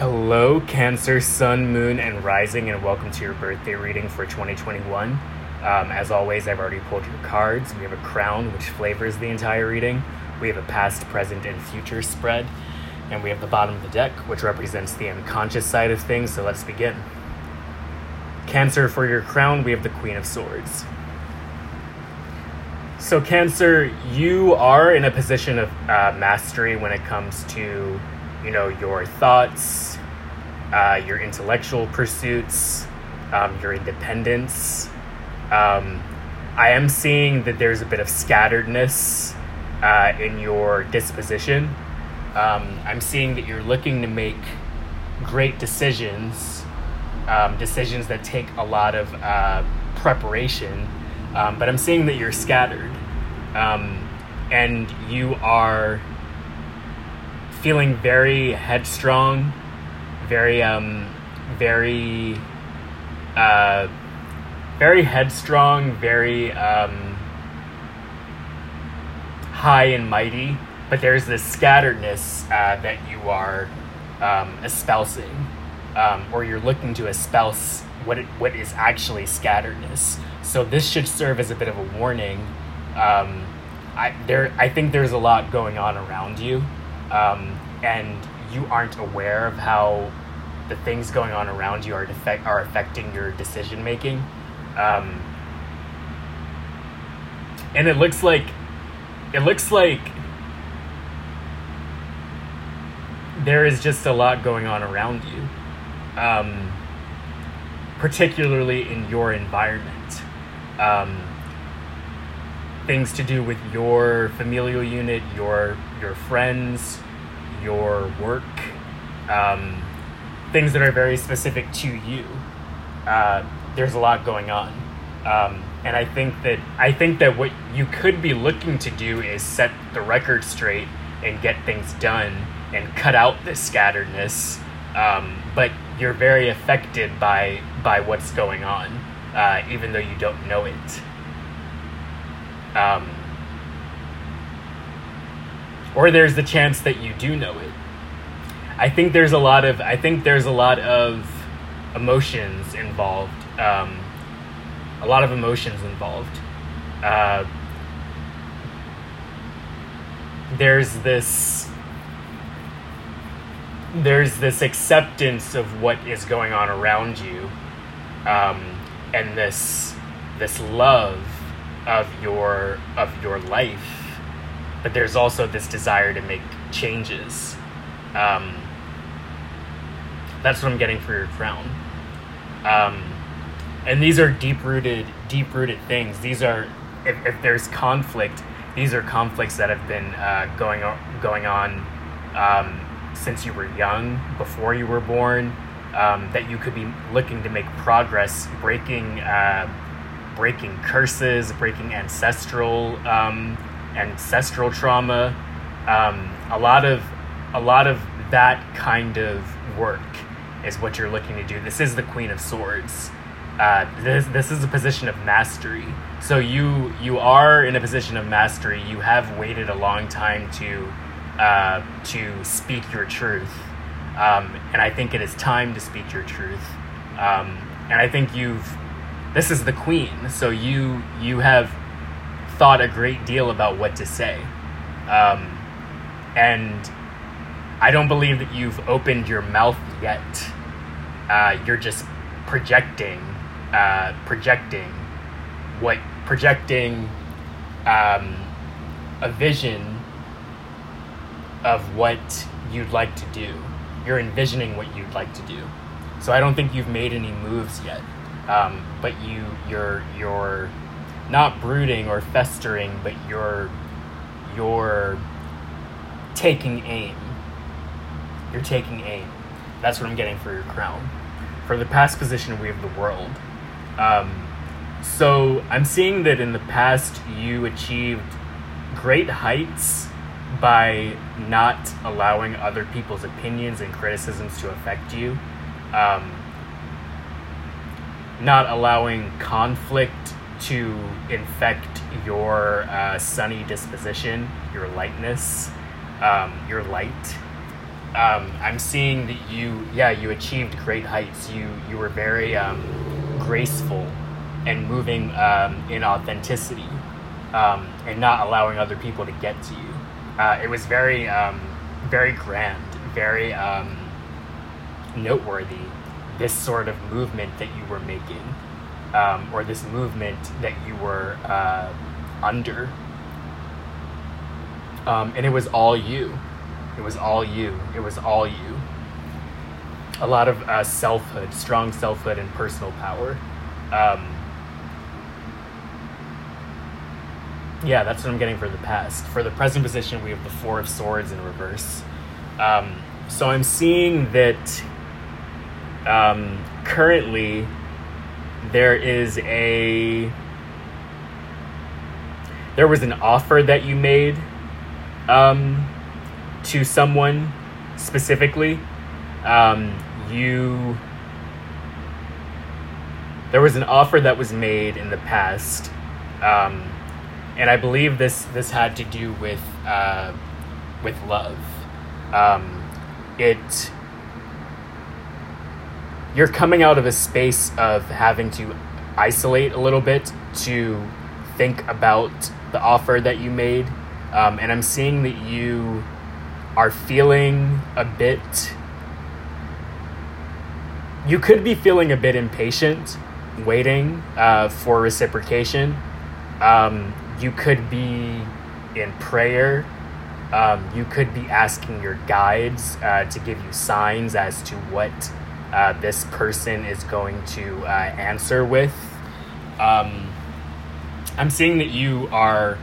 Hello, Cancer, Sun, Moon, and Rising, and welcome to your birthday reading for 2021. Um, as always, I've already pulled your cards. We have a crown, which flavors the entire reading. We have a past, present, and future spread. And we have the bottom of the deck, which represents the unconscious side of things. So let's begin. Cancer, for your crown, we have the Queen of Swords. So, Cancer, you are in a position of uh, mastery when it comes to, you know, your thoughts, uh, your intellectual pursuits, um, your independence. Um, I am seeing that there's a bit of scatteredness uh, in your disposition. Um, I'm seeing that you're looking to make great decisions, um, decisions that take a lot of uh, preparation, um, but I'm seeing that you're scattered. Um, and you are feeling very headstrong, very um, very uh, very headstrong, very um, high and mighty. But there's this scatteredness uh, that you are um, espousing, um, or you're looking to espouse what it, what is actually scatteredness. So this should serve as a bit of a warning. Um, I there I think there's a lot going on around you um, and you aren't aware of how the things going on around you are affect, are affecting your decision making. Um, and it looks like it looks like there is just a lot going on around you, um, particularly in your environment. Um, things to do with your familial unit, your your friends, your work, um, things that are very specific to you. Uh, there's a lot going on, um, and I think that I think that what you could be looking to do is set the record straight and get things done and cut out the scatteredness. Um, but you're very affected by by what's going on, uh, even though you don't know it. Um, or there's the chance that you do know it. I think there's a lot of I think there's a lot of emotions involved. Um, a lot of emotions involved. Uh, there's this there's this acceptance of what is going on around you, um, and this this love of your of your life, but there's also this desire to make changes. Um, that's what I'm getting for your crown. Um, and these are deep rooted, deep rooted things. These are, if, if there's conflict, these are conflicts that have been uh, going on, going on um, since you were young, before you were born. Um, that you could be looking to make progress, breaking, uh, breaking curses, breaking ancestral, um, ancestral trauma. Um, a lot of, a lot of that kind of work is what you're looking to do. This is the Queen of Swords. Uh, this this is a position of mastery. So you you are in a position of mastery. You have waited a long time to uh, to speak your truth, um, and I think it is time to speak your truth. Um, and I think you've this is the Queen, so you you have thought a great deal about what to say, um, and I don't believe that you've opened your mouth yet. Uh, you're just projecting, uh, projecting what projecting um, a vision of what you'd like to do. You're envisioning what you'd like to do. So I don't think you've made any moves yet. Um, but you you're you're not brooding or festering, but you're you're taking aim. You're taking aim. That's what I'm getting for your crown. For the past position, we have the world. Um, so I'm seeing that in the past you achieved great heights by not allowing other people's opinions and criticisms to affect you, um, not allowing conflict to infect your uh, sunny disposition, your lightness, um, your light. um, I'm seeing that you, yeah, you achieved great heights. You you were very um, graceful and moving um, in authenticity, um, and not allowing other people to get to you. Uh, it was very um, very grand, very noteworthy. This sort of movement that you were making, or this movement that you were uh, under, and it was all you it was all you. It was all you. A lot of uh, selfhood, strong selfhood, and personal power. Um, yeah, that's what I'm getting for the past. For the present position, we have the Four of Swords in reverse. Um, so I'm seeing that um, currently there is a. There was an offer that you made um, to someone specifically, um, you there was an offer that was made in the past, um, and I believe this this had to do with uh, with love. Um, it you're coming out of a space of having to isolate a little bit to think about the offer that you made, um, and I'm seeing that you are feeling a bit. You could be feeling a bit impatient, waiting uh, for reciprocation. Um, you could be in prayer. Um, you could be asking your guides uh, to give you signs as to what uh, this person is going to uh, answer with. Um, I'm seeing that you are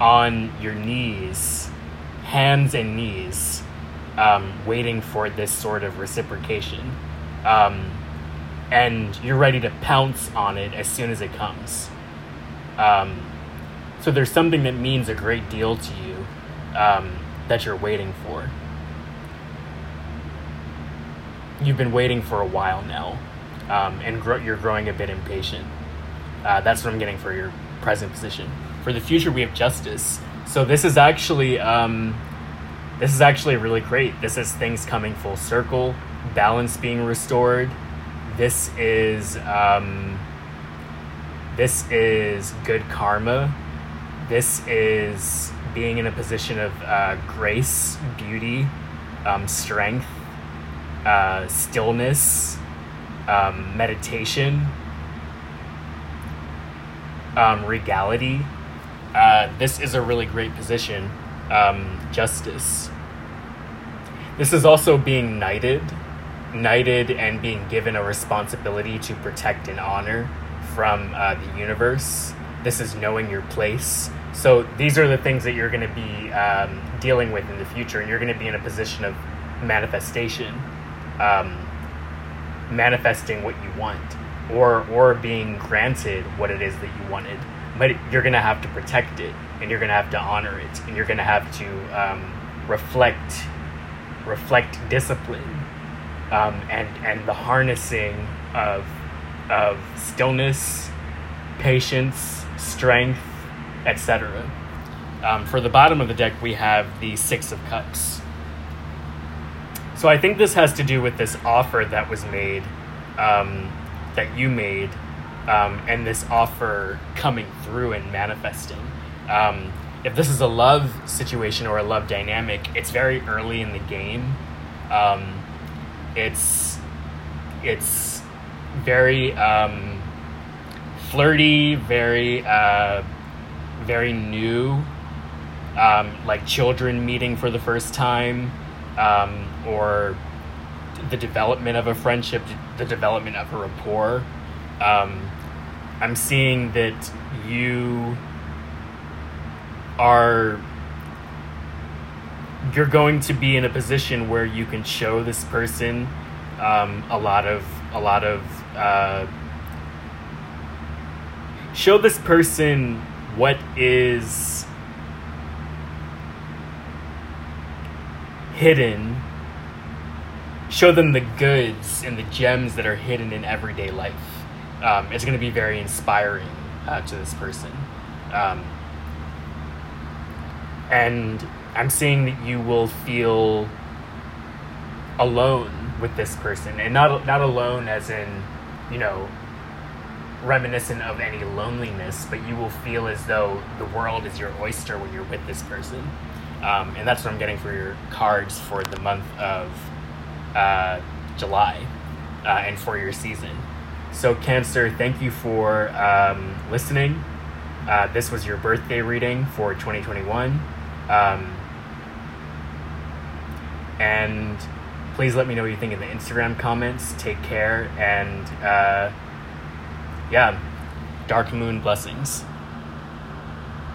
on your knees hands and knees, um, waiting for this sort of reciprocation. Um, and you're ready to pounce on it as soon as it comes. Um, so there's something that means a great deal to you um, that you're waiting for. You've been waiting for a while now, um, and gro- you're growing a bit impatient. Uh, that's what I'm getting for your present position. For the future, we have justice. So this is actually um, this is actually really great. This is things coming full circle, balance being restored. This is um, this is good karma. This is being in a position of uh, grace, beauty, um, strength, uh, stillness, um, meditation, um, regality uh, this is a really great position. Um, justice. This is also being knighted, knighted and being given a responsibility to protect and honor from uh, the universe. This is knowing your place. So these are the things that you're going to be um, dealing with in the future, and you're going to be in a position of manifestation, um, manifesting what you want, or or being granted what it is that you wanted. But you're to have to protect it and you're to have to honor it and you're to have to um, reflect reflect discipline um, and and the harnessing of of stillness patience strength etc um, for the bottom of the deck we have the six of cups so i think this has to do with this offer that was made um, that you made um, and this offer coming through and manifesting. Um, if this is a love situation or a love dynamic, it's very early in the game. Um, it's it's very um, flirty, very uh, very new, um, like children meeting for the first time, um, or the development of a friendship, the development of a rapport. Um, I'm seeing that you are you're going to be in a position where you can show this person um, a lot of a lot of uh, show this person what is hidden show them the goods and the gems that are hidden in everyday life um, is going to be very inspiring uh, to this person. Um, and I'm seeing that you will feel alone with this person, and not not alone as in, you know, reminiscent of any loneliness, but you will feel as though the world is your oyster when you're with this person. Um, and that's what I'm getting for your cards for the month of uh, July uh, and for your season. So, Cancer, thank you for um, listening. Uh, this was your birthday reading for 2021. Um, and please let me know what you think in the Instagram comments. Take care and uh, yeah, dark moon blessings.